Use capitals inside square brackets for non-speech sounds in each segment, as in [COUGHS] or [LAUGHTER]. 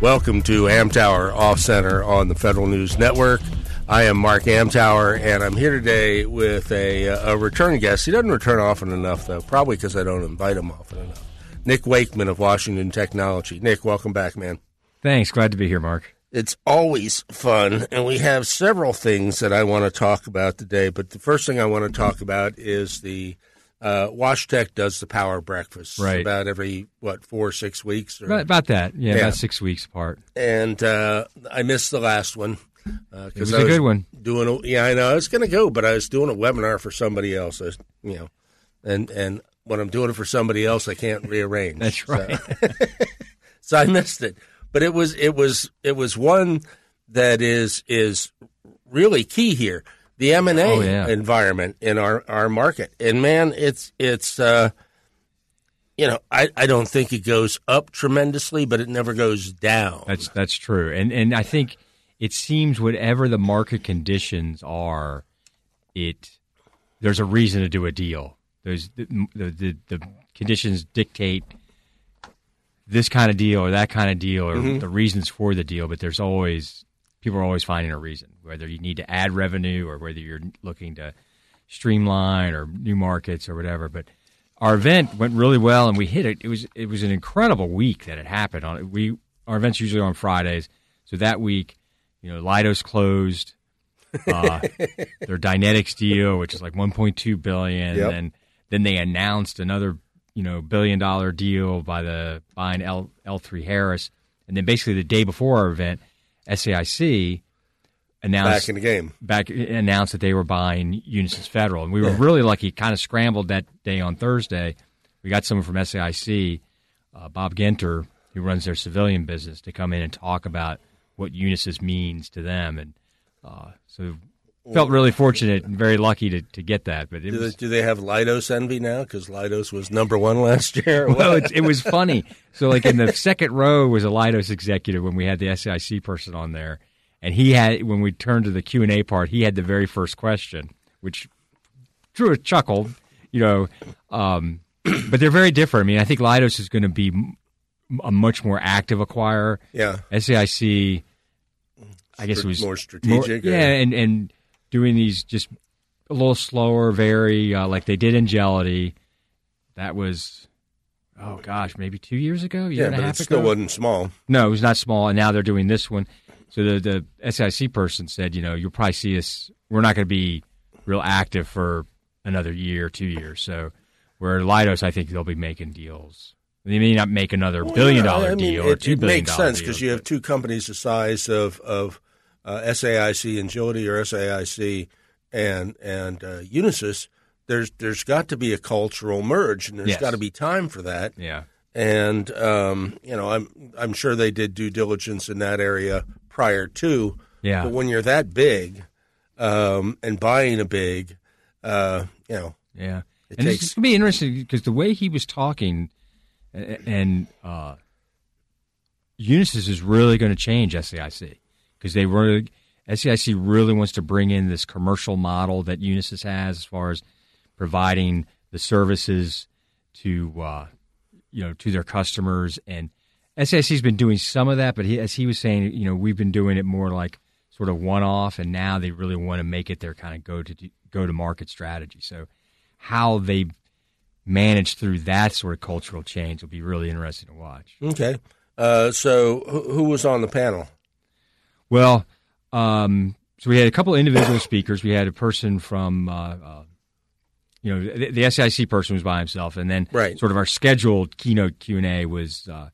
Welcome to Amtower Off Center on the Federal News Network. I am Mark Amtower, and I'm here today with a, a return guest. He doesn't return often enough, though, probably because I don't invite him often enough. Nick Wakeman of Washington Technology. Nick, welcome back, man. Thanks. Glad to be here, Mark. It's always fun, and we have several things that I want to talk about today. But the first thing I want to talk about is the uh, WashTech does the power breakfast Right. about every what four or six weeks. Or, About, about that. Yeah, Yeah. about six weeks apart. and uh, I missed the last one because It was I a good one. Doing a, yeah, I know I was going to go, but I was doing a webinar for somebody else. Was, you know, and and when I'm doing it for somebody else, I can't rearrange. [LAUGHS] That's So- right. [LAUGHS] so I missed it. But it was it was it was one that is is really key here. The M and Oh. A environment in our, our market, and man, it's it's uh, you know I, I don't think it goes up tremendously, but it never goes down. That's that's true. And and I think it seems whatever the market conditions are, it there's a reason to do a deal. There's the the, the, the conditions dictate this kind of deal or that kind of deal or Mm-hmm. the reasons for the deal, but there's always people are always finding a reason, whether you need to add revenue or whether you're looking to streamline or new markets or whatever. But our event went really well and we hit it. It was it was an incredible week that it happened on. We our events usually are on Fridays, so that week, you know, Leidos closed. Uh, [LAUGHS] their Dynetics deal, which is like 1.2 billion, Yep. and then they announced another, you know, billion dollar deal by the buying L L3 Harris, and then basically the day before our event, SAIC announced back in the game. back announced that they were buying Unisys Federal, and we were really lucky. Kind of scrambled that day on Thursday. We got someone from SAIC, uh, Bob Genter, who runs their civilian business, to come in and talk about what Unisys means to them, and uh, so felt really fortunate and very lucky to, to get that. But Do they, was do they have Leidos envy now? Because Leidos was number one last year. [LAUGHS] well, it, it was [LAUGHS] funny. So, like in the second row was a Leidos executive when we had the SIC person on there, and he had when we turned to the Q and A part, he had the very first question, which drew a chuckle, you know. Um, [CLEARS THROAT] but they're very different. I mean, I think Leidos is going to be a much more active acquirer. yeah, SAIC, I guess, it was more strategic, or- yeah, and and doing these just a little slower, very uh, like they did Engility. That was oh gosh, maybe two years ago, year yeah, and a half it still ago. wasn't small. No, it was not small, and now they're doing this one. So the the SIC person said, you know, you'll probably see us. We're not going to be real active for another year, two years. So where Leidos, I think they'll be making deals. They may not make another billion Yeah, dollar I mean, deal or it, two it billion makes sense because you have two companies the size of of uh, SAIC and Engility or SAIC and and uh, Unisys. There's there's got to be a cultural merge, and there's Yes. got to be time for that. yeah. And um, you know, I'm I'm sure they did due diligence in that area prior to. Yeah. But when you're that big, um, and buying a big, uh, you know, Yeah, It and takes- it's going to be interesting because the way he was talking, and uh, Unisys is really going to change SAIC because they really SAIC really wants to bring in this commercial model that Unisys has as far as providing the services to uh, you know to their customers and SAIC's been doing some of that, but he, as he was saying, you know, we've been doing it more like sort of one off, and now they really want to make it their kind of go to go to market strategy. So how they manage through that sort of cultural change will be really interesting to watch. okay. Uh, so who, who was on the panel? Well, um, so we had a couple of individual [COUGHS] speakers. We had a person from, uh, uh, you know, the, the SIC person was by himself, and then Right. sort of our scheduled keynote Q and A was uh,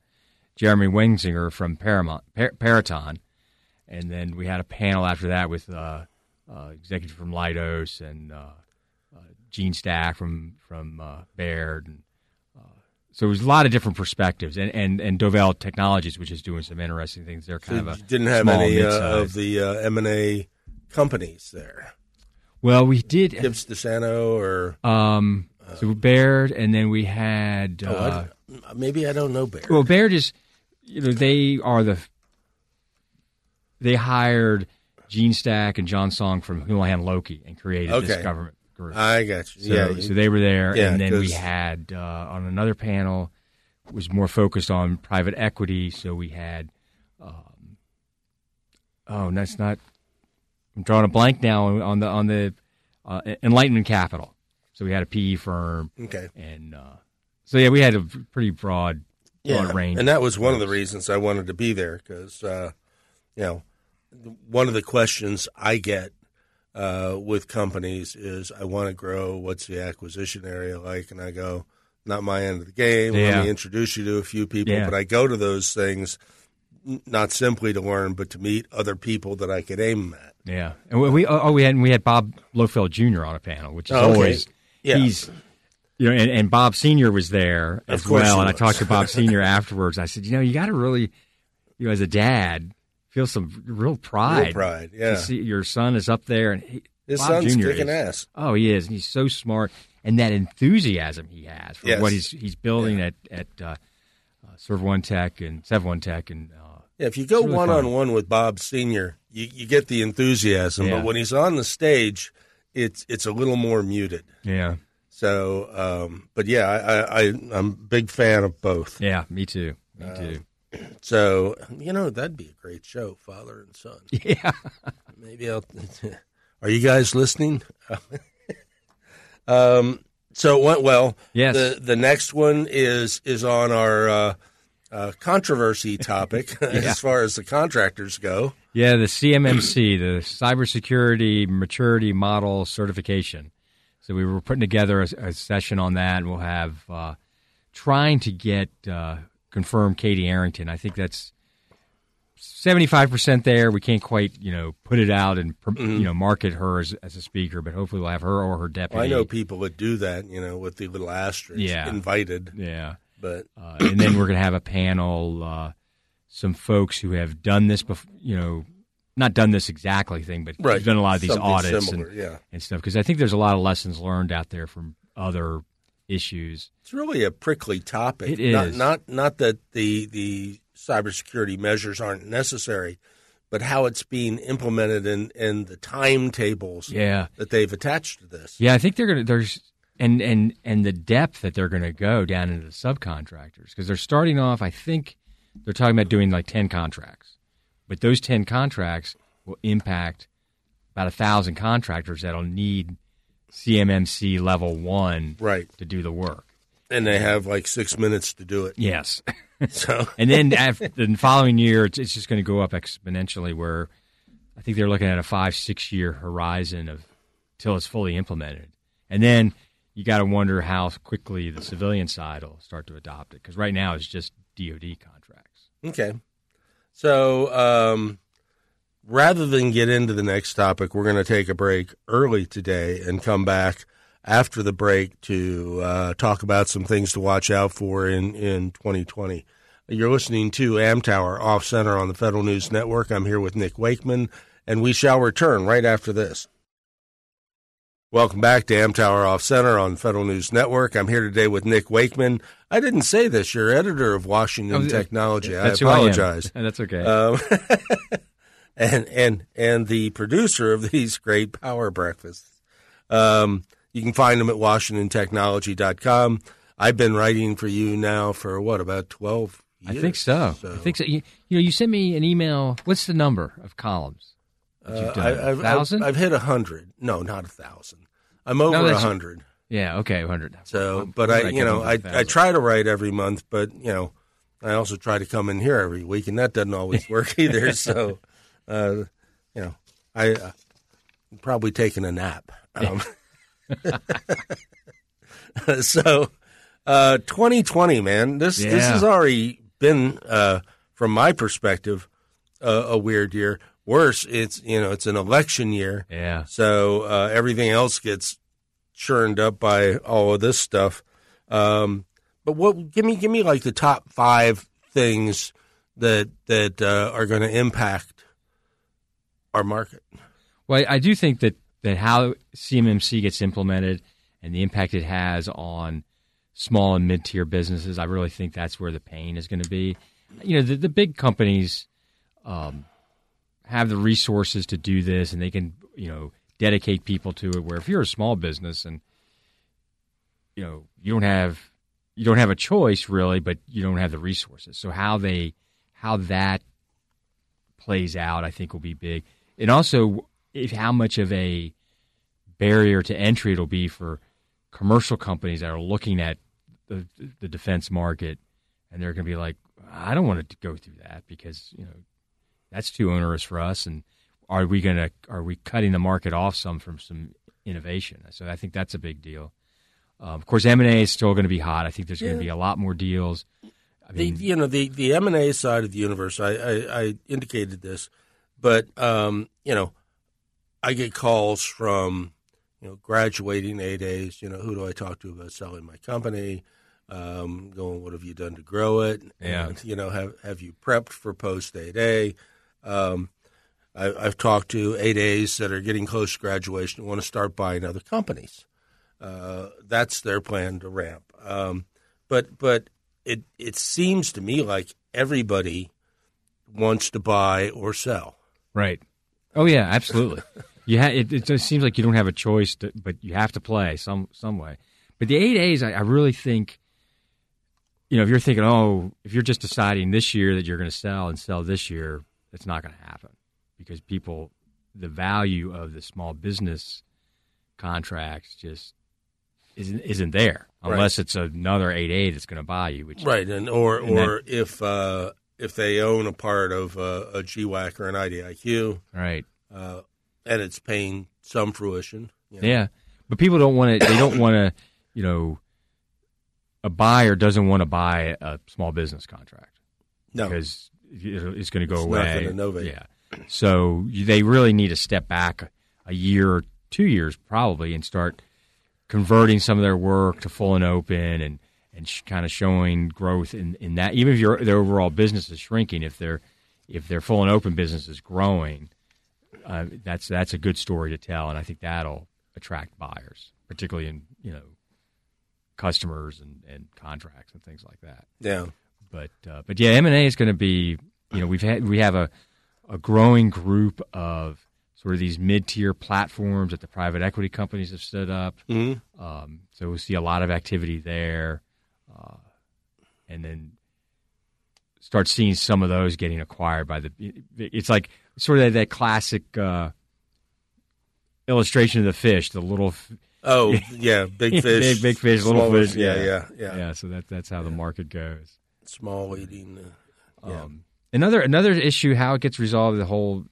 Jeremy Wensinger from Paramount, Par- Peraton, and then we had a panel after that with uh, uh, executive from Leidos and uh, uh, Gene Stack from from uh, Baird, and uh, so there's a lot of different perspectives, and and and Dovel Technologies, which is doing some interesting things. They're kind So of a didn't have small, any of the uh, M and A companies there. Well, we did. Gibbs DeSanto or Um, so Baird, and then we had. oh, Uh, I, maybe I don't know Bear. well, Baird is, you know, they are the. They hired Gene Stack and John Song from Houlihan Lokey and created this government group. I got you. So, yeah, so they were there, Yeah, and then we had uh, on another panel was more focused on private equity. So we had, um, oh, that's not. I'm drawing a blank now on the on the uh, Enlightenment Capital. So we had a PE firm, okay. and uh, so yeah, we had a pretty broad, range. And that was one of the reasons I wanted to be there because, uh, you know, one of the questions I get uh, with companies is, I want to grow. What's the acquisition area like? And I go, not my end of the game. Let me introduce you to a few people. Yeah. But I go to those things not simply to learn, but to meet other people that I could aim at. Yeah, and we, we oh we had we had Bob Lohfeld Jr. on a panel, which is Oh, okay. always Yeah. he's you know, and, and Bob Senior was there Of as well. And I talked to Bob [LAUGHS] Senior afterwards. I said, you know, you got to really, you know, as a dad, feel some real pride. Real pride, yeah. see your son is up there, and he, His Bob son's Jr. kicking is- ass. Oh, he is, and he's so smart, and that enthusiasm he has for Yes. what he's he's building at at uh, uh, Serve One Tech and Sev One Tech, and uh, Yeah, if you go one on one with Bob Senior, you, you get the enthusiasm. Yeah. But when he's on the stage, it's it's a little more muted. yeah, So, um, but yeah, I, I, I'm a big fan of both. yeah, me too, me Uh, too. [CLEARS THROAT] So, you know, that'd be a great show, father and son. [LAUGHS] Yeah. Maybe I'll. [LAUGHS] Are you guys listening? [LAUGHS] um, so it went well. Yes. The the next one is is on our uh, uh, controversy topic as far as the contractors go. Yeah, the CMMC, the Cybersecurity Maturity Model Certification. So we were putting together a, a session on that, and we'll have uh, trying to get uh, confirmed Katie Arrington. I think that's seventy-five percent there. We can't quite, you know, put it out and pr you know market her as, as a speaker, but hopefully we'll have her or her deputy. I know people that do that, you know, with the little asterisk, Yeah. invited. Yeah. But uh, and then we're going to have a panel, uh, some folks who have done this before, you know, not done this exactly thing, but Right. have done a lot of these Something audits similar, and, yeah. and stuff. Because I think there's a lot of lessons learned out there from other issues. it's really a prickly topic. It Not not, not that the the cybersecurity measures aren't necessary, but how it's being implemented and and the timetables Yeah, that they've attached to this. yeah. I think they're going to there's and and and the depth that they're going to go down into the subcontractors because they're starting off. I think they're talking about doing like ten contracts, but those ten contracts will impact about a thousand contractors that'll need CMMC level one Right. to do the work. And they have like six minutes to do it. Yes. [LAUGHS] So [LAUGHS] and then after the following year, it's, it's just going to go up exponentially. Where I think they're looking at a five, six year horizon of till it's fully implemented, and then you got to wonder how quickly the civilian side will start to adopt it. Because right now it's just DoD contracts. Okay. So um, rather than get into the next topic, we're going to take a break early today and come back after the break to uh, talk about some things to watch out for in, in 2020. You're listening to Amtower Off Center on the Federal News Network. I'm here with Nick Wakeman, and we shall return right after this. Welcome back to Amtower Off Center on Federal News Network. I'm here today with Nick Wakeman. I didn't say this. You're editor of Washington Oh, Technology. I apologize. I That's okay. Um, [LAUGHS] and and and the producer of these great power breakfasts. Um, you can find them at WashingtonTechnology.com. I've been writing for you now for what about twelve I years? think so. I think so. You, you know, you sent me an email. What's the number of columns that you've Uh, done? I, I've, I've. I've hit a hundred. No, not a thousand. I'm over a that's- hundred. yeah. Okay. Hundred. So, but I, you know, I, I try to write every month, but you know, I also try to come in here every week, and that doesn't always [LAUGHS] work either. So, uh, you know, I uh, I'm probably taking a nap. Um, [LAUGHS] so, uh, 2020, man, this this Yeah. has already been, uh, from my perspective, a, a weird year. Worse, it's you know, it's an election year. Yeah. So uh, everything else gets churned up by all of this stuff. Um, but what? Give me give me like the top five things that that uh, are going to impact our market. Well, I do think that that how CMMC gets implemented and the impact it has on small and mid tier businesses, I really think that's where the pain is going to be. You know, the, the big companies um, have the resources to do this, and they can you know dedicate people to it. Where if you're a small business and you know you don't have you don't have a choice really, but you don't have the resources. So how they how that plays out, I think, will be big, and also if how much of a barrier to entry it'll be for commercial companies that are looking at the, the defense market, and they're going to be like, I don't want to go through that because you know that's too onerous for us, and are we going to are we cutting the market off some from some innovation? So I think that's a big deal. Um, of course, M and A is still going to be hot. I think there's yeah. going to be a lot more deals. I mean, the, you know, the the M and A side of the universe. I, I, I indicated this, but um, you know, I get calls from you know graduating A days. You know, who do I talk to about selling my company? Um, going, what have you done to grow it? Yeah. And, you know, have have you prepped for post A day? Um, I, have talked to A days that are getting close to graduation and want to start buying other companies. Uh, that's their plan to ramp. Um, but but it it seems to me like everybody wants to buy or sell. Right. Oh yeah, absolutely. you ha- it, it just seems like you don't have a choice, to, but you have to play some some way. But the eight A's, I, I really think, you know, if you're thinking, oh, if you're just deciding this year that you're going to sell and sell this year, it's not going to happen because people, the value of the small business contracts just isn't isn't there unless right. it's another eight A that's going to buy you. Which right, and or and or that, if uh, if they own a part of uh, a GWAC or an IDIQ, right, uh, and it's paying some fruition. You know. Yeah, but people don't want to. They don't want to. You know, a buyer doesn't want to buy a small business contract. No, because it's going to go away. Innovate. Yeah, so they really need to step back a year or two years probably and start converting some of their work to full and open and and sh- kind of showing growth in, in that. Even if your their overall business is shrinking, if their if their full and open business is growing, uh, that's that's a good story to tell, and I think that'll attract buyers, particularly in you know customers and, and contracts and things like that. Yeah, but uh, but yeah, M and A is going to be you know we've had we have a a growing group of sort of these mid-tier platforms that the private equity companies have stood up. Mm-hmm. Um, so we see a lot of activity there, uh, and then start seeing some of those getting acquired by the. It's like sort of that classic uh, illustration of the fish, the little. Oh [LAUGHS] yeah, big fish, big, big fish, little fish. Yeah, yeah, yeah, yeah. Yeah, so that that's how the market goes. Small eating. Uh, yeah. Um, another another issue how it gets resolved the whole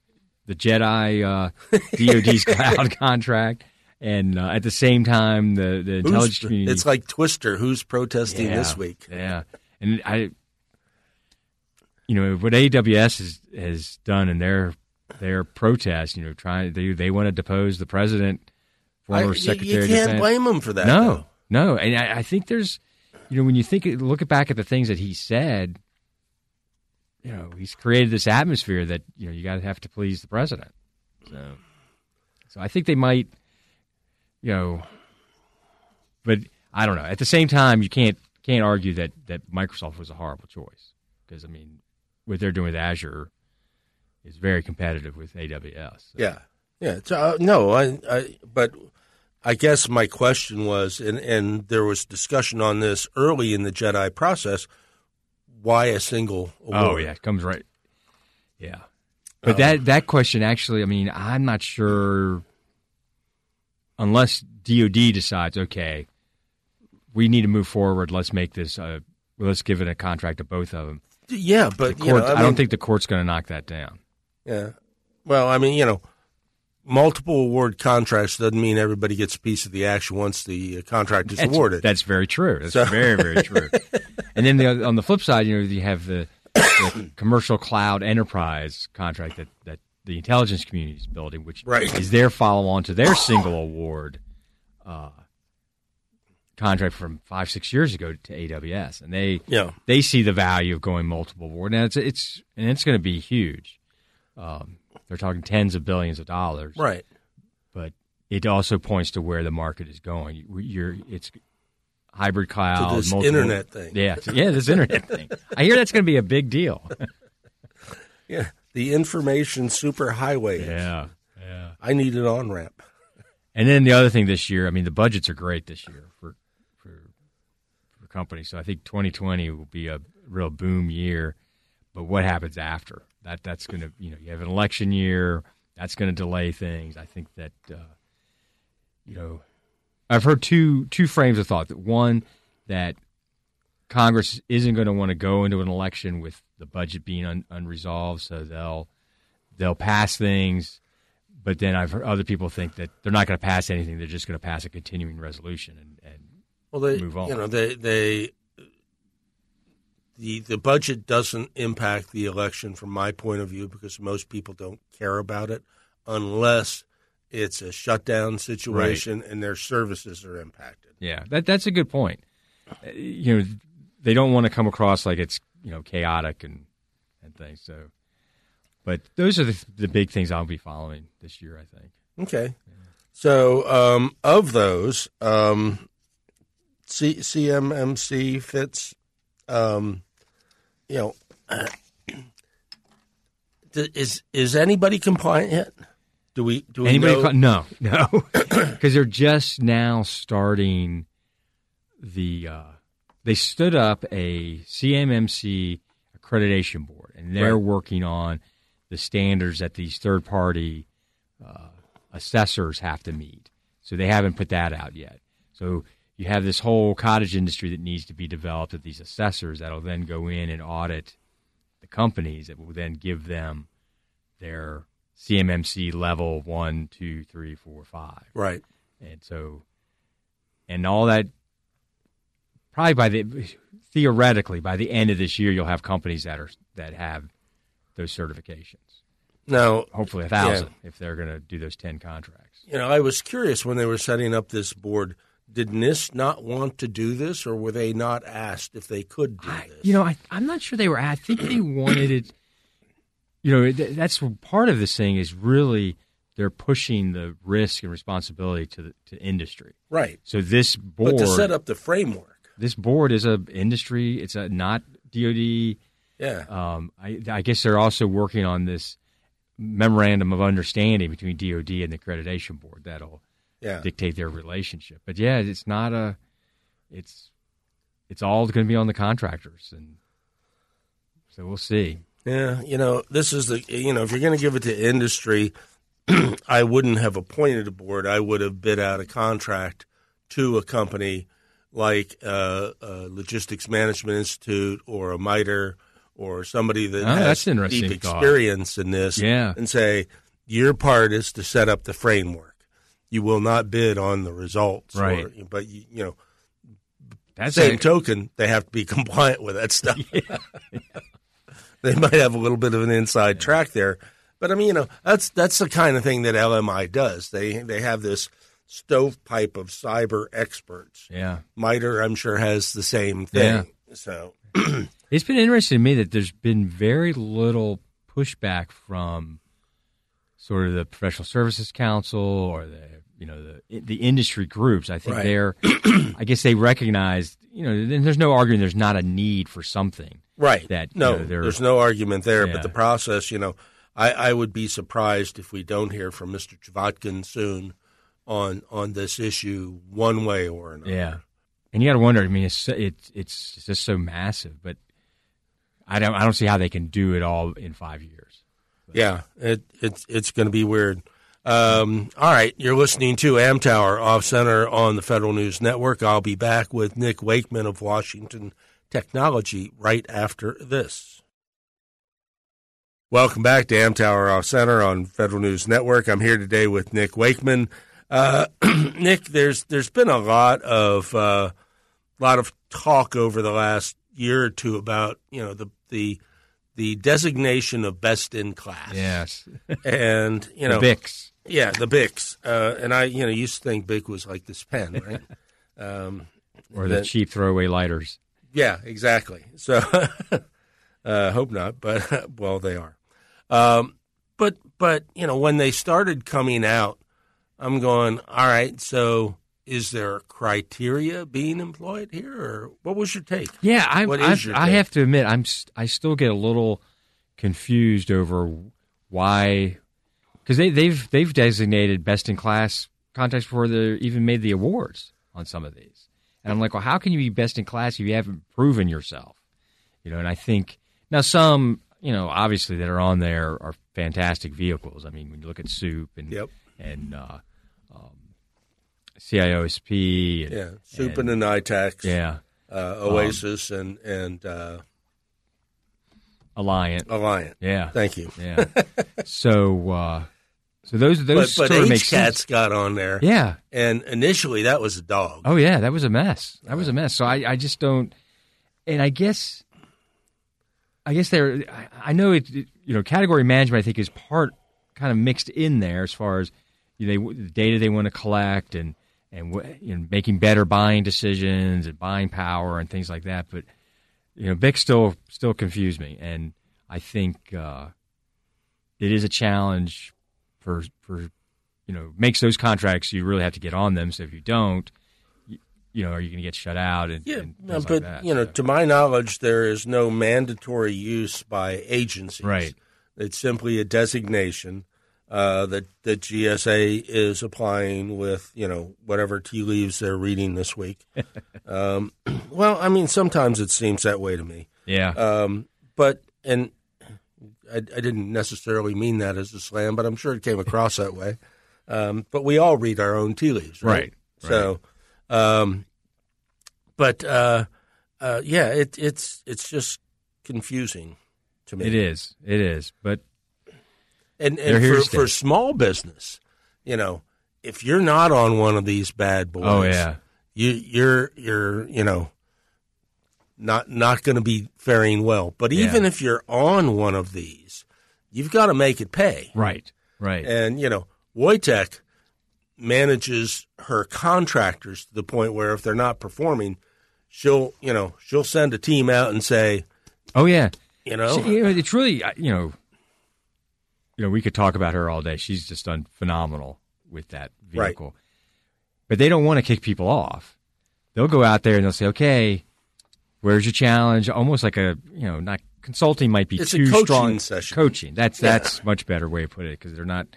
the Jedi uh, [LAUGHS] DoD's cloud contract, and uh, at the same time, the the intelligence Who's, community. It's like Twister. Who's protesting yeah, this week? Yeah, and I, you know, what AWS has has done in their their protest, you know, trying they they want to depose the president, former I, Secretary. You, you can't blame them for that. No, though. no, and I, I think there's, you know, when you think look back at the things that he said you know, he's created this atmosphere that you know you got to have to please the president. So, so I think they might, you know, but I don't know. At the same time, you can't can't argue that that Microsoft was a horrible choice because I mean, what they're doing with Azure is very competitive with AWS. So. Yeah, yeah. Uh, no, I, I, but I guess my question was, and and there was discussion on this early in the Jedi process why a single award? Oh yeah, it comes right. Yeah, but um, that that question actually, I mean, I'm not sure unless DoD decides, okay, we need to move forward. Let's make this. Uh, let's give it a contract to both of them. Yeah, but the court, you know, I, I don't think the court's going to knock that down. Yeah. Well, I mean, you know, multiple award contracts doesn't mean everybody gets a piece of the action once the uh, contract is that's, awarded. That's very true. That's so. very very true. [LAUGHS] and then the, on the flip side, you know, you have the, the, commercial cloud enterprise contract that, that the intelligence community is building, which right. is their follow on to their single award uh, contract from five six years ago to AWS, and they Yeah. they see the value of going multiple award. Now it's it's and it's going to be huge. Um, they're talking tens of billions of dollars, Right. but it also points to where the market is going. You- You're it's hybrid cloud, To this multiple- internet thing. Yeah, yeah, this internet [LAUGHS] thing. I hear that's going to be a big deal. [LAUGHS] Yeah. The information superhighway. yeah, yeah. I need an on ramp. And then the other thing this year, I mean, the budgets are great this year for for for companies. So I think 2020 will be a real boom year. But what happens after that? That's going to you know you have an election year. That's going to delay things. I think that uh, you know I've heard two two frames of thought. That one that Congress isn't going to want to go into an election with the budget being un, unresolved, so they'll they'll pass things but then I've heard other people think that they're not going to pass anything; they're just going to pass a continuing resolution and, and Well, they, Move on. you know, they, they, the, the budget doesn't impact the election from my point of view because most people don't care about it unless it's a shutdown situation and their services are impacted. yeah, that that's a good point. You know, they don't want to come across like it's you know chaotic and and things. So, but those are the, the big things I'll be following this year. I think. Okay. So, um, of those, um, C- CMMC fits, um, you know, [CLEARS THROAT] d- is is anybody compliant yet? Do we do we Anybody? no, no, [LAUGHS] because they're just now starting the. Uh, they stood up a CMMC accreditation board, and they're Right. working on the standards that these third party uh, assessors have to meet. So they haven't put that out yet. So you have this whole cottage industry that needs to be developed of these assessors that'll then go in and audit the companies that will then give them their CMMC level one, two, three, four, five. right. And so, and all that, probably by the theoretically by the end of this year, you'll have companies that are that have those certifications. Now, Hopefully, a thousand if they're going to do those ten contracts. you know, I was curious when they were setting up this board. Did NIST not want to do this, or were they not asked if they could do this? You know, I, I'm not sure they were. I think they [CLEARS THROAT] wanted it. You know, th- that's part of this thing is really they're pushing the risk and responsibility to the to industry. right. So this board, But to set up the framework, this board is a industry. It's a not DoD. yeah, Um, I, I guess they're also working on this memorandum of understanding between DoD and the accreditation board that'll yeah. dictate their relationship. But yeah, it's not a. It's it's all going to be on the contractors, and so we'll see. Yeah, you know, this is the you know, if you're going to give it to industry, [CLEARS THROAT] I wouldn't have appointed a board. I would have bid out a contract to a company like uh, a Logistics Management Institute or a MITRE or somebody that Oh, has that's an interesting deep thought. experience in this, Yeah. and say your part is to set up the framework. You will not bid on the results, or- Right. but you, you know, That's same a- token, they have to be [LAUGHS] compliant with that stuff. [LAUGHS] they might have a little bit of an inside track there, but I mean, you know, that's that's the kind of thing that LMI does. They they have this stovepipe of cyber experts. yeah. MITRE, I'm sure, has the same thing. So [CLEARS THROAT] It's been interesting to me that there's been very little pushback from sort of the professional services council or the you know the the industry groups. I think Right. they're [CLEARS THROAT] I guess they recognize you know there's no arguing there's not a need for something. right, That, you no, know, there's no argument there. Yeah. But the process, you know, I, I would be surprised if we don't hear from Mr. Chvotkin soon on on this issue, one way or another. Yeah, and you got to wonder. I mean, it's it's it's just so massive, but I don't I don't see how they can do it all in five years. Yeah, it, it's it's going to be weird. Um, all right, you're listening to Amtower Off Center on the Federal News Network. I'll be back with Nick Wakeman of Washington Technology right after this. Welcome back to Amtower Off Center on Federal News Network. I'm here today with Nick Wakeman. Uh, [CLEARS THROAT] Nick, there's there's been a lot of uh, lot of talk over the last year or two about you know the the the designation of best in class. Yes, and [LAUGHS] you know, the Bix. yeah, the Bix. Uh, and I, you know, used to think Bic was like this pen, right? [LAUGHS] um, or the that- cheap throwaway lighters. Yeah, exactly. So, [LAUGHS] uh, hope not, but well, they are. Um, but but you know, when they started coming out, I'm going, all right. So, is there criteria being employed here, or what was your take? Yeah, I, What I, is your I have to admit, I'm I still get a little confused over why because they, they've they've designated best in class contracts before they even made the awards on some of these, and I'm like, well, how can you be best in class if you haven't proven yourself? You know, and I think now some you know obviously that are on there are fantastic vehicles. I mean, when you look at SEWP and Yep. and uh, um, CIOSP, and, Yeah, Supin and ITAX, yeah, uh, Oasis, and and uh, Alliant, Alliant. yeah, Thank you. Yeah. so uh so those But those but sort of make sense. HCaTS got on there, Yeah. and initially that was a dog. Oh yeah, that was a mess. That was a mess. So I I just don't and I guess I guess there I, I know it, you know category management I think is part kind of mixed in there as far as you know, the data they want to collect and and you know, making better buying decisions and buying power and things like that. But you know, Bic still still confused me, and I think uh, it is a challenge for for you know makes those contracts you really have to get on them. So if you don't, you, you know, are you going to get shut out? And, Yeah, and no, but like that. you know, So- to my knowledge, there is no mandatory use by agencies. Right. It's simply a designation uh, that that GSA is applying with you know whatever tea leaves they're reading this week. [LAUGHS] um, [CLEARS THROAT] well, I mean, sometimes it seems that way to me, yeah, um, but and I, I didn't necessarily mean that as a slam, but I'm sure it came across that way. Um, but we all read our own tea leaves, right? Right, So, um, but uh, uh, yeah, it, it's it's just confusing to me. it is, it is. But and and for, for small business, you know, if you're not on one of these bad boys, oh yeah, you you're you're you know not not going to be faring well. But even Yeah. if you're on one of these, you've got to make it pay. right, right. And you know, Woytek manages her contractors to the point where if they're not performing, she'll you know she'll send a team out and say, oh yeah. you know, it's really uh, you know, you know, we could talk about her all day. She's just done phenomenal with that Right. vehicle. But they don't want to kick people off. They'll go out there and they'll say, "Okay, where's your challenge?" Almost like a you know, not consulting might be It's too coaching strong. session. Coaching. That's Yeah. that's much better way to put it because they're not.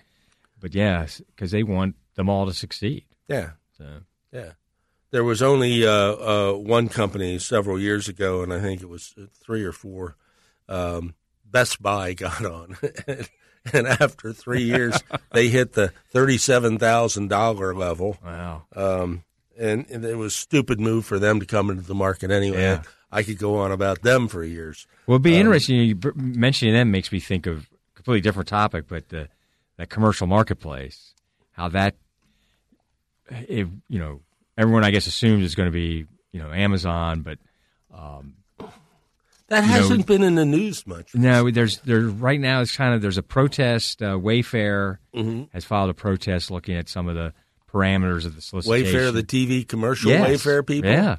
But yeah, because they want them all to succeed. yeah, So Yeah. There was only uh, uh, one company several years ago, and I think it was three or four. Um, Best Buy [LAUGHS] got on, [LAUGHS] and after three years, they hit the thirty-seven thousand dollar level. wow. Um, and, and it was a stupid move for them to come into the market anyway. Yeah. I could go on about them for years. Well, it'd be Um, interesting. You mentioning them makes me think of a completely different topic, but the that commercial marketplace, how that, if you know, everyone I guess assumes is going to be you know Amazon, but That You know- hasn't been in the news much. no, there's there right now it's kind of there's a protest. Uh, Wayfair Mm-hmm. has filed a protest looking at some of the parameters of the solicitation. Wayfair, the TV commercial Yes. Wayfair people. yeah,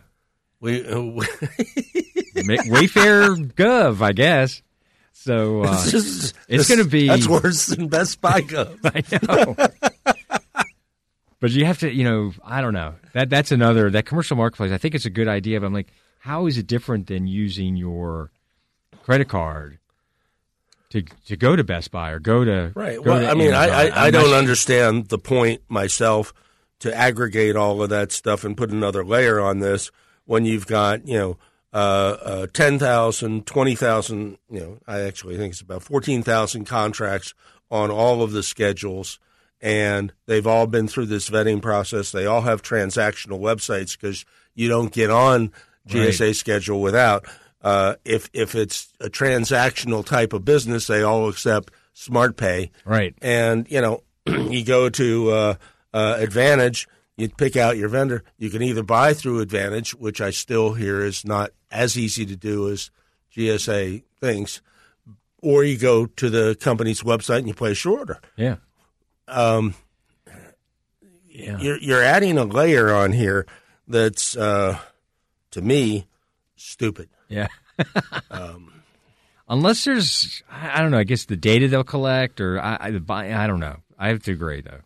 We, uh, [LAUGHS] Wayfair Gov, I guess. So uh, it's just- It's gonna be- that's worse than Best Buy Gov. [LAUGHS] I know. but you have to, you know, I don't know. That that's another that commercial marketplace. I think it's a good idea, but I'm like, how is it different than using your credit card to to go to Best Buy or go to Right. go Well, to I mean, I, Amazon? I, I don't not- understand the point myself to aggregate all of that stuff and put another layer on this when you've got, you know, uh, uh, 10,000, 20,000, you know, I actually think it's about 14,000 contracts on all of the schedules. And they've all been through this vetting process. They all have transactional websites because you don't get on GSA schedule without. Uh, if if it's a transactional type of business, they all accept Smart Pay. Right. And you know, [CLEARS THROAT] you go to uh, uh, Advantage, you pick out your vendor. You can either buy through Advantage, which I still hear is not as easy to do as GSA thinks, or you go to the company's website and you place your order. Yeah. Um, Yeah. you're you're adding a layer on here that's uh, to me, stupid. Yeah. [LAUGHS] Unless there's, I don't know. I guess the data they'll collect, or I, I, I don't know. I have to agree though.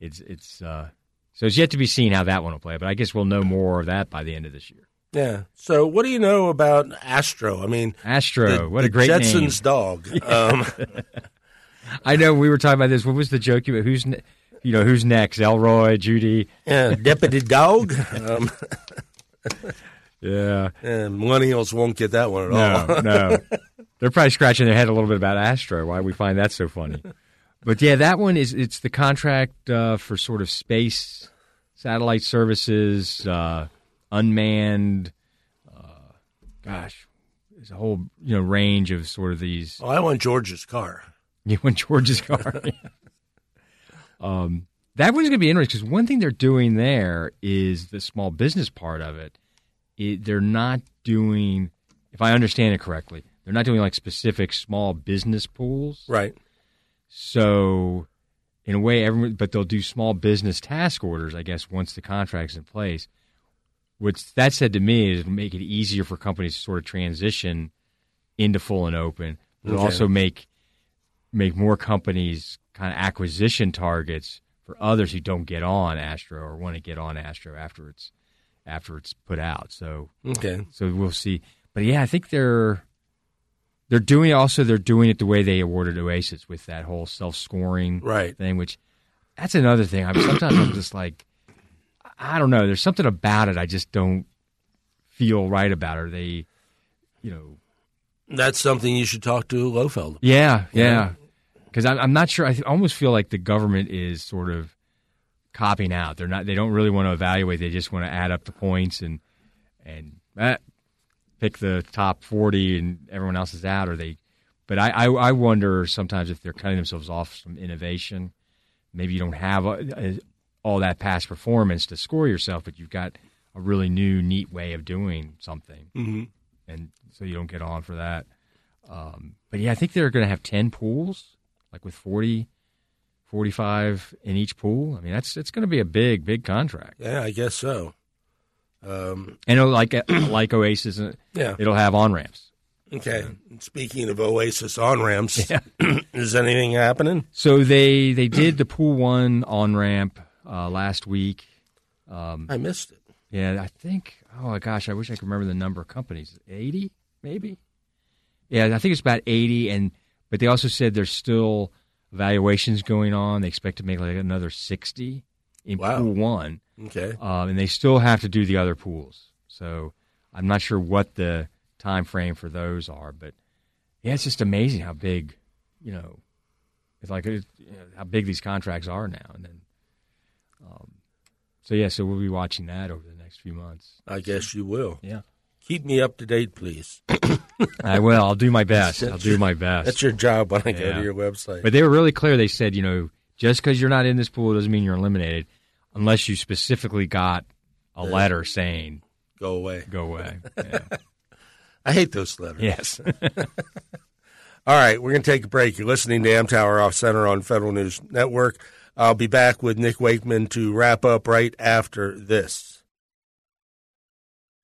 It's it's uh, so it's yet to be seen how that one will play. But I guess we'll know more of that by the end of this year. Yeah. So, what do you know about Astro? I mean, Astro, the, what a great Jetsons name! dog. [LAUGHS] Um, [LAUGHS] I know we were talking about this. What was the joke? You who's you know who's next? Elroy, Judy. yeah, deputy dog. Um, Yeah. and millennials won't get that one at all. No, no. [LAUGHS] They're probably scratching their head a little bit about Astro. Why we find that so funny. But yeah, that one is it's the contract uh, for sort of space satellite services, uh, unmanned. Uh, gosh, there's a whole you know range of sort of these. Oh, I want George's car. [LAUGHS] You want George's car? [LAUGHS] um, that one's going to be interesting because one thing they're doing there is the small business part of it. It. They're not doing, if I understand it correctly, they're not doing like specific small business pools. Right. So, in a way, everyone, but they'll do small business task orders, I guess, once the contract's in place. What's that said to me is make it easier for companies to sort of transition into full and open. It'll Okay. also make make more companies kind of acquisition targets for others who don't get on Astro or want to get on Astro after it's after it's put out. So Okay. so we'll see. But yeah, I think they're they're doing it also they're doing it the way they awarded Oasis with that whole self scoring Right. thing, which that's another thing. I'm sometimes I'm just like I don't know. There's something about it I just don't feel right about. Or they, you know, That's something you should talk to Lohfeld. yeah, yeah. Because I'm, I'm not sure. I th- almost feel like the government is sort of copying out. They're not. They don't really want to evaluate. They just want to add up the points and and eh, pick the top forty, and everyone else is out. Or they. But I, I, I wonder sometimes if they're cutting themselves off from innovation. Maybe you don't have a, a, all that past performance to score yourself, but you've got a really new, neat way of doing something, Mm-hmm. and so you don't get on for that. Um, but yeah, I think they're going to have 10 pools, like with 40, 45 in each pool. I mean, that's it's going to be a big, big contract. Yeah, I guess so. Um, And like [COUGHS] like Oasis, uh, yeah. it'll have on ramps. Okay. Speaking of Oasis on ramps, [COUGHS] is anything happening? So they they did the pool one on ramp uh, last week. Um, I missed it. Yeah, I think. Oh my gosh, I wish I could remember the number of companies. Eighty, maybe. Yeah, I think it's about eighty, and but they also said there's still evaluations going on. They expect to make like another sixty in Wow. pool one, Okay. um, and they still have to do the other pools. So I'm not sure what the time frame for those are, but yeah, it's just amazing how big, you know, it's like it, you know, how big these contracts are now, and then. Um, so yeah, so we'll be watching that over the next few months. I guess you will. Yeah. Keep me up to date, please. [COUGHS] I will. I'll do my best. That's I'll do my best. That's your job when I go to your website. But they were really clear. They said, you know, just because you're not in this pool doesn't mean you're eliminated, unless you specifically got a letter saying go away. go away. Yeah. [LAUGHS] I hate those letters. yes. [LAUGHS] All right, we're going to take a break. You're listening to Amtower Off Center on Federal News Network. I'll be back with Nick Wakeman to wrap up right after this.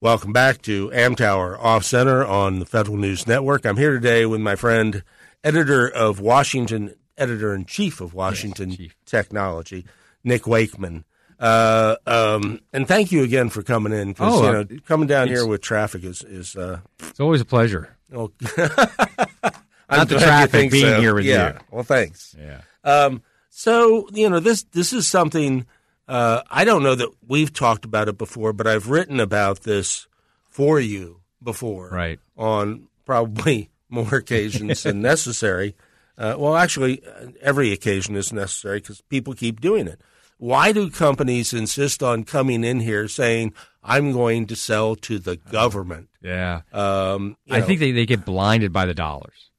Welcome back to Amtower Off Center on the Federal News Network. I'm here today with my friend, editor of Washington, editor in chief of Washington Chief. Technology, Nick Wakeman. Uh, um, and thank you again for coming in. Oh, you uh, know, coming down here with traffic is is uh, It's always a pleasure. well, [LAUGHS] Not the traffic, being here with yeah. you. Well, thanks. Yeah. Um, so you know this this is something uh, I don't know that we've talked about it before, but I've written about this for you before, Right. On probably [LAUGHS] more occasions than necessary. Uh, well, actually, uh, every occasion is necessary because people keep doing it. Why do companies insist on coming in here saying, "I'm going to sell to the government"? Yeah. Um, I know, think they, they get blinded by the dollars.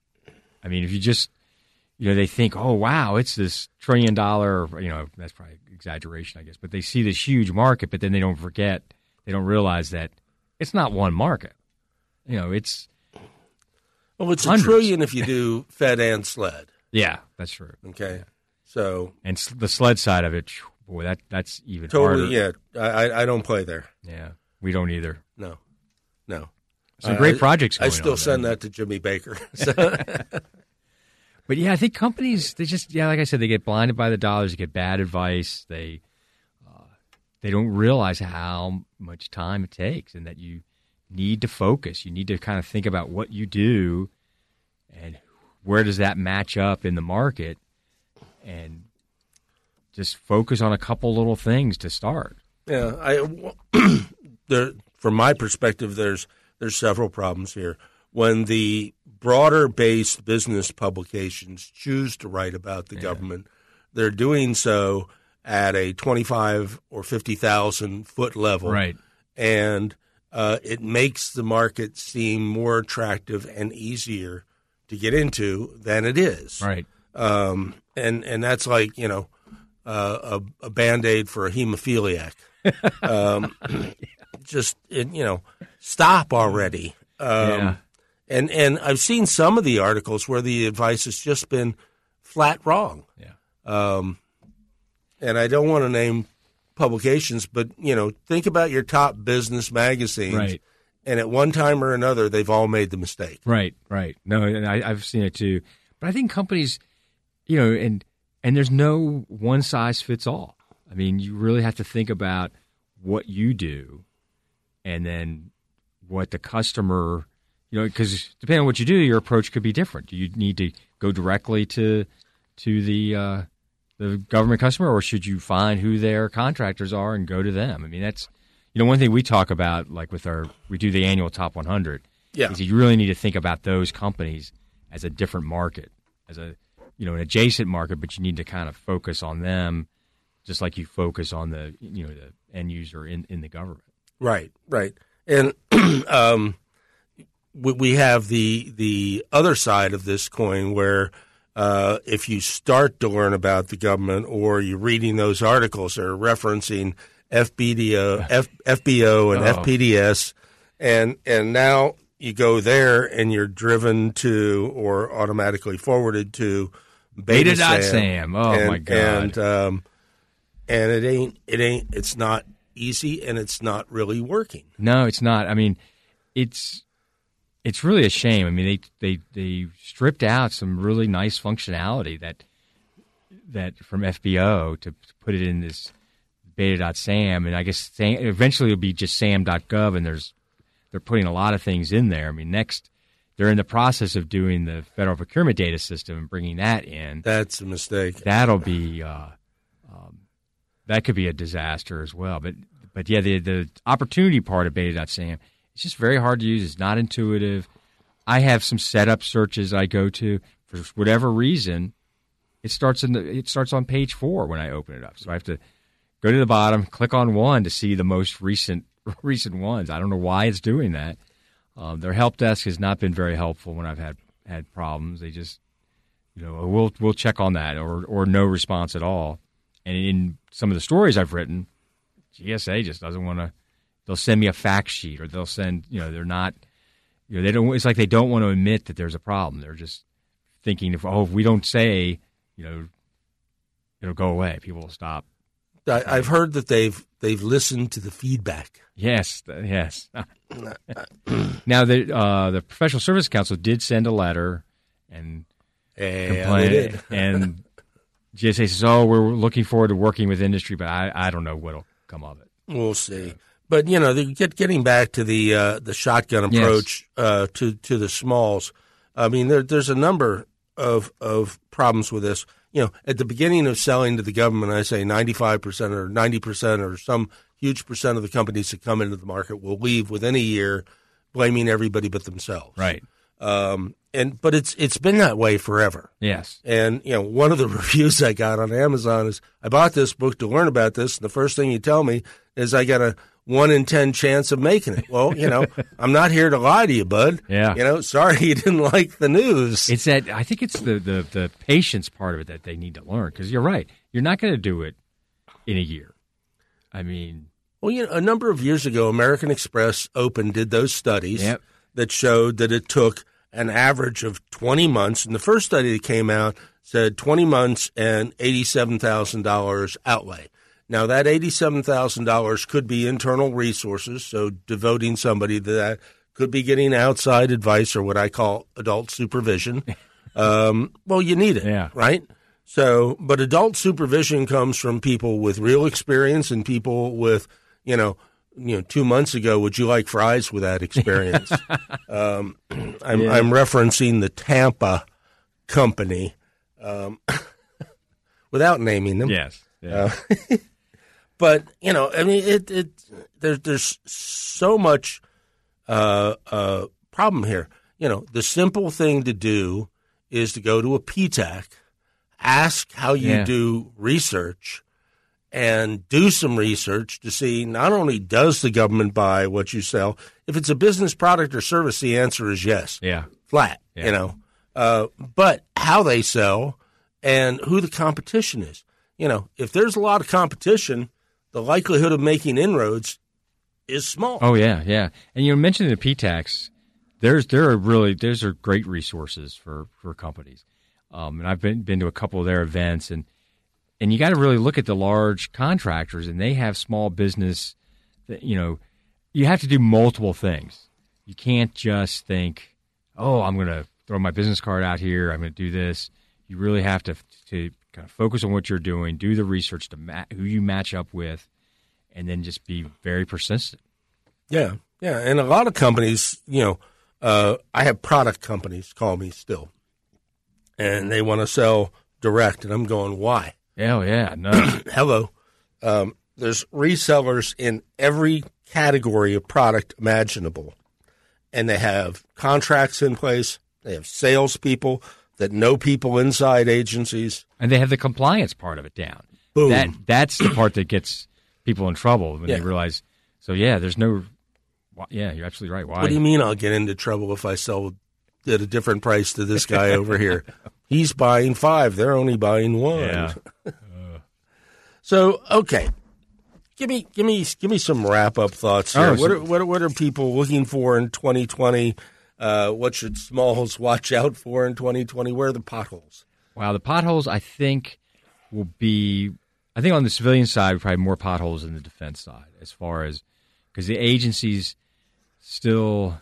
I mean, if you just, you know, they think, oh, wow, it's this trillion dollar, you know, that's probably exaggeration, I guess, but they see this huge market, but then they don't forget, they don't realize that it's not one market. You know, it's, well, it's hundreds. a trillion if you do Fed and SLED. yeah, that's true. Okay. So And the sled side of it, boy, that that's even totally, harder. yeah. I, I- don't play there. Yeah, we don't either. No. no. Some great projects. I still send there. that to Jimmy Baker. [LAUGHS] [LAUGHS] So, [LAUGHS] But yeah, I think companies they just yeah, like I said, they get blinded by the dollars. They get bad advice. They uh, they don't realize how much time it takes, and that you need to focus. You need to kind of think about what you do, and where does that match up in the market, and just focus on a couple little things to start. yeah, I [CLEARS THROAT] there from my perspective, there's there's several problems here. When the broader based business publications choose to write about the government, they're doing so at a twenty five or fifty thousand foot level, Right. and uh, it makes the market seem more attractive and easier to get into than it is. Right. Um, and and that's like you know uh, a, a band aid for a hemophiliac. [LAUGHS] um, [CLEARS THROAT] just it, you know, stop already. Um, Yeah. And and I've seen some of the articles where the advice has just been flat wrong. Yeah. Um, and I don't want to name publications, but you know, think about your top business magazines. Right. And at one time or another, they've all made the mistake. Right, right. No, and I, I've seen it too. But I think companies, you know, and and there's no one size fits all. I mean, you really have to think about what you do, and then what the customer, you know, because depending on what you do, your approach could be different. Do you need to go directly to to the uh, the government customer, or should you find who their contractors are and go to them? I mean, that's you know one thing we talk about, like with our we do the annual top 100 Yeah. is you really need to think about those companies as a different market, as a you know an adjacent market, but you need to kind of focus on them, just like you focus on the you know the end user in, in the government. Right, right, and [CLEARS THROAT] um, we, we have the the other side of this coin where uh, if you start to learn about the government or you're reading those articles that are referencing FBDO, F, FBO, and Oh. FPDS, and and now you go there and you're driven to or automatically forwarded to Beta dot Sam. Sam. Oh, and, my God. And um, and it ain't it ain't it's not easy and it's not really working. No, it's not. I mean, it's it's really a shame. I mean, they they they stripped out some really nice functionality that that from FBO to put it in this beta.sam, and I guess Sam, eventually it'll be just sam.gov, and there's they're putting a lot of things in there. I mean, next they're in the process of doing the federal procurement data system and bringing that in. That's a mistake. That'll be uh, um, that could be a disaster as well. But but yeah, the the opportunity part of beta.sam it's just very hard to use. It's not intuitive. I have some setup searches I go to for whatever reason. It starts in the it starts on page four when I open it up. So I have to go to the bottom, click on one to see the most recent [LAUGHS] recent ones. I don't know why it's doing that. Um, their help desk has not been very helpful when I've had had problems. They just you know we'll we'll check on that or or no response at all. And in some of the stories I've written, GSA just doesn't want to. They'll send me a fact sheet or they'll send you know they're not you know they don't. It's like they don't want to admit that there's a problem. They're just thinking if oh if we don't say you know it'll go away. People will stop. I, I've heard that they've they've listened to the feedback. Yes, yes. [LAUGHS] now the uh, the professional service council did send a letter and And complain, they did. [LAUGHS] and GSA says, "Oh, we're looking forward to working with industry, but I, I don't know what'll come of it." We'll see. But you know, the, get, getting back to the uh, the shotgun Yes. approach uh, to to the smalls. I mean, there, there's a number of of problems with this. You know, at the beginning of selling to the government, I say 95 percent or 90 percent or some huge percent of the companies that come into the market will leave within a year, blaming everybody but themselves. Right. Um, and but it's it's been that way forever. Yes. And you know, one of the [LAUGHS] reviews I got on Amazon is I bought this book to learn about this, and the first thing you tell me is I got a one in ten chance of making it. Well, you know, [LAUGHS] I'm not here to lie to you, bud. Yeah. You know, sorry you didn't like the news. It's that I think it's the the, the patience part of it that they need to learn because you're right. You're not going to do it in a year. I mean, well, you know, a number of years ago, American Express Open did those studies Yep. that showed that it took an average of 20 months. And the first study that came out said 20 months and $87,000 outlay. Now, that $87,000 could be internal resources, so devoting somebody to that could be getting outside advice or what I call adult supervision. [LAUGHS] um, well, you need it, Yeah. right? So, but adult supervision comes from people with real experience and people with, you know, you know, two months ago, would you like fries with that experience? [LAUGHS] um, [CLEARS THROAT] I'm, Yeah. I'm referencing the Tampa company, um, [LAUGHS] without naming them. Yes. Yeah. But you know, I mean, it it there's there's so much uh, uh, problem here. You know, the simple thing to do is to go to a PTAC, ask how you Yeah. do research, and do some research to see not only does the government buy what you sell. If it's a business product or service, the answer is yes yeah. flat, Yeah. you know. Uh, but how they sell and who the competition is. You know, if there's a lot of competition, the likelihood of making inroads is small. Oh yeah, yeah. And you mentioned the PTACs. There's there are really those are great resources for for companies. Um, and I've been been to a couple of their events, and and you got to really look at the large contractors, and they have small business. That, you know, you have to do multiple things. You can't just think, oh, I'm going to throw my business card out here. I'm going to do this. You really have to to kind of focus on what you're doing, do the research to ma- who you match up with, and then just be very persistent. Yeah, yeah. And a lot of companies, you know, uh, I have product companies call me still, and they want to sell direct, and I'm going, why? Oh yeah, no. [CLEARS THROAT] Hello. Um, there's resellers in every category of product imaginable, and they have contracts in place. They have salespeople that know people inside agencies. and they have the compliance part of it down. Boom. That that's the part that gets people in trouble when Yeah. they realize. So yeah, there's no. Yeah, you're absolutely right. Why? What do you mean I'll get into trouble if I sell at a different price to this guy over here? [LAUGHS] He's buying five. They're only buying one. Yeah. [LAUGHS] So okay, give me give me give me some wrap up thoughts oh, here. Oh, what, are, what are what are people looking for in 2020? Uh, what should smalls watch out for in 2020? Where are the potholes? Wow, the potholes I think will be. I think on the civilian side, probably more potholes than the defense side, as far as because the agencies still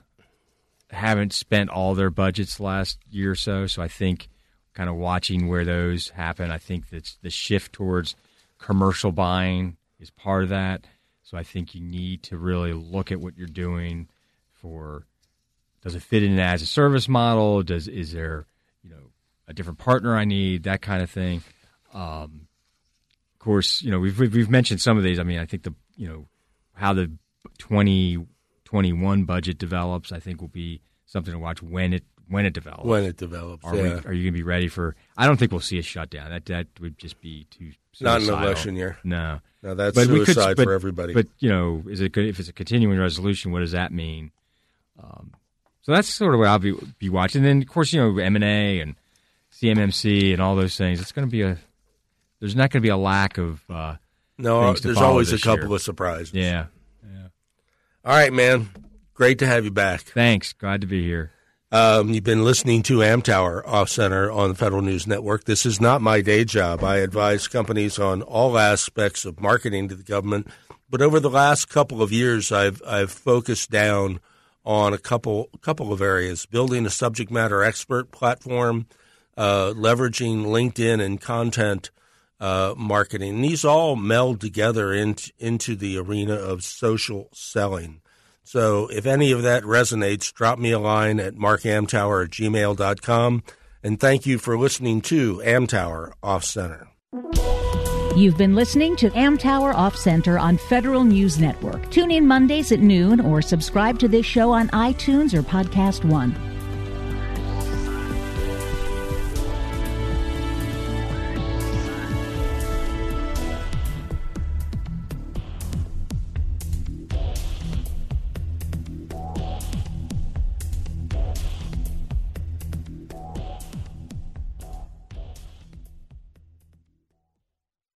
haven't spent all their budgets last year or so. So I think kind of watching where those happen. I think that the shift towards commercial buying is part of that. So I think you need to really look at what you're doing for does it fit in as a service model? Does is there you know a different partner I need that kind of thing? Um, of course, you know we've we've we've mentioned some of these. I mean, I think the you know how the 2021 budget develops, I think will be something to watch when it when it develops. When it develops, are yeah. we are you going to be ready for? I don't think we'll see a shutdown. That that would just be too Not an suicidal. election year. No, Now that's but we could suicide but, for everybody. But you know, is it if it's a continuing resolution? What does that mean? Um, so that's sort of what I'll be be watching. And then of course, you know, M and A and CMMC and all those things. It's going to be a there's not going to be a lack of uh, no, there's always a couple year. of surprises. yeah. All right, man. Great to have you back. Thanks, glad to be here. Um, you've been listening to Amtower Off Center on the Federal News Network. This is not my day job. I advise companies on all aspects of marketing to the government. But over the last couple of years, I've I've focused down on a couple couple of areas: building a subject matter expert platform, uh, leveraging LinkedIn and content uh, marketing. And these all meld together into into the arena of social selling. So if any of that resonates, drop me a line at markamtower at gmail.com. And thank you for listening to Amtower Off Center. You've been listening to Amtower Off Center on Federal News Network. Tune in Mondays at noon or subscribe to this show on iTunes or Podcast One.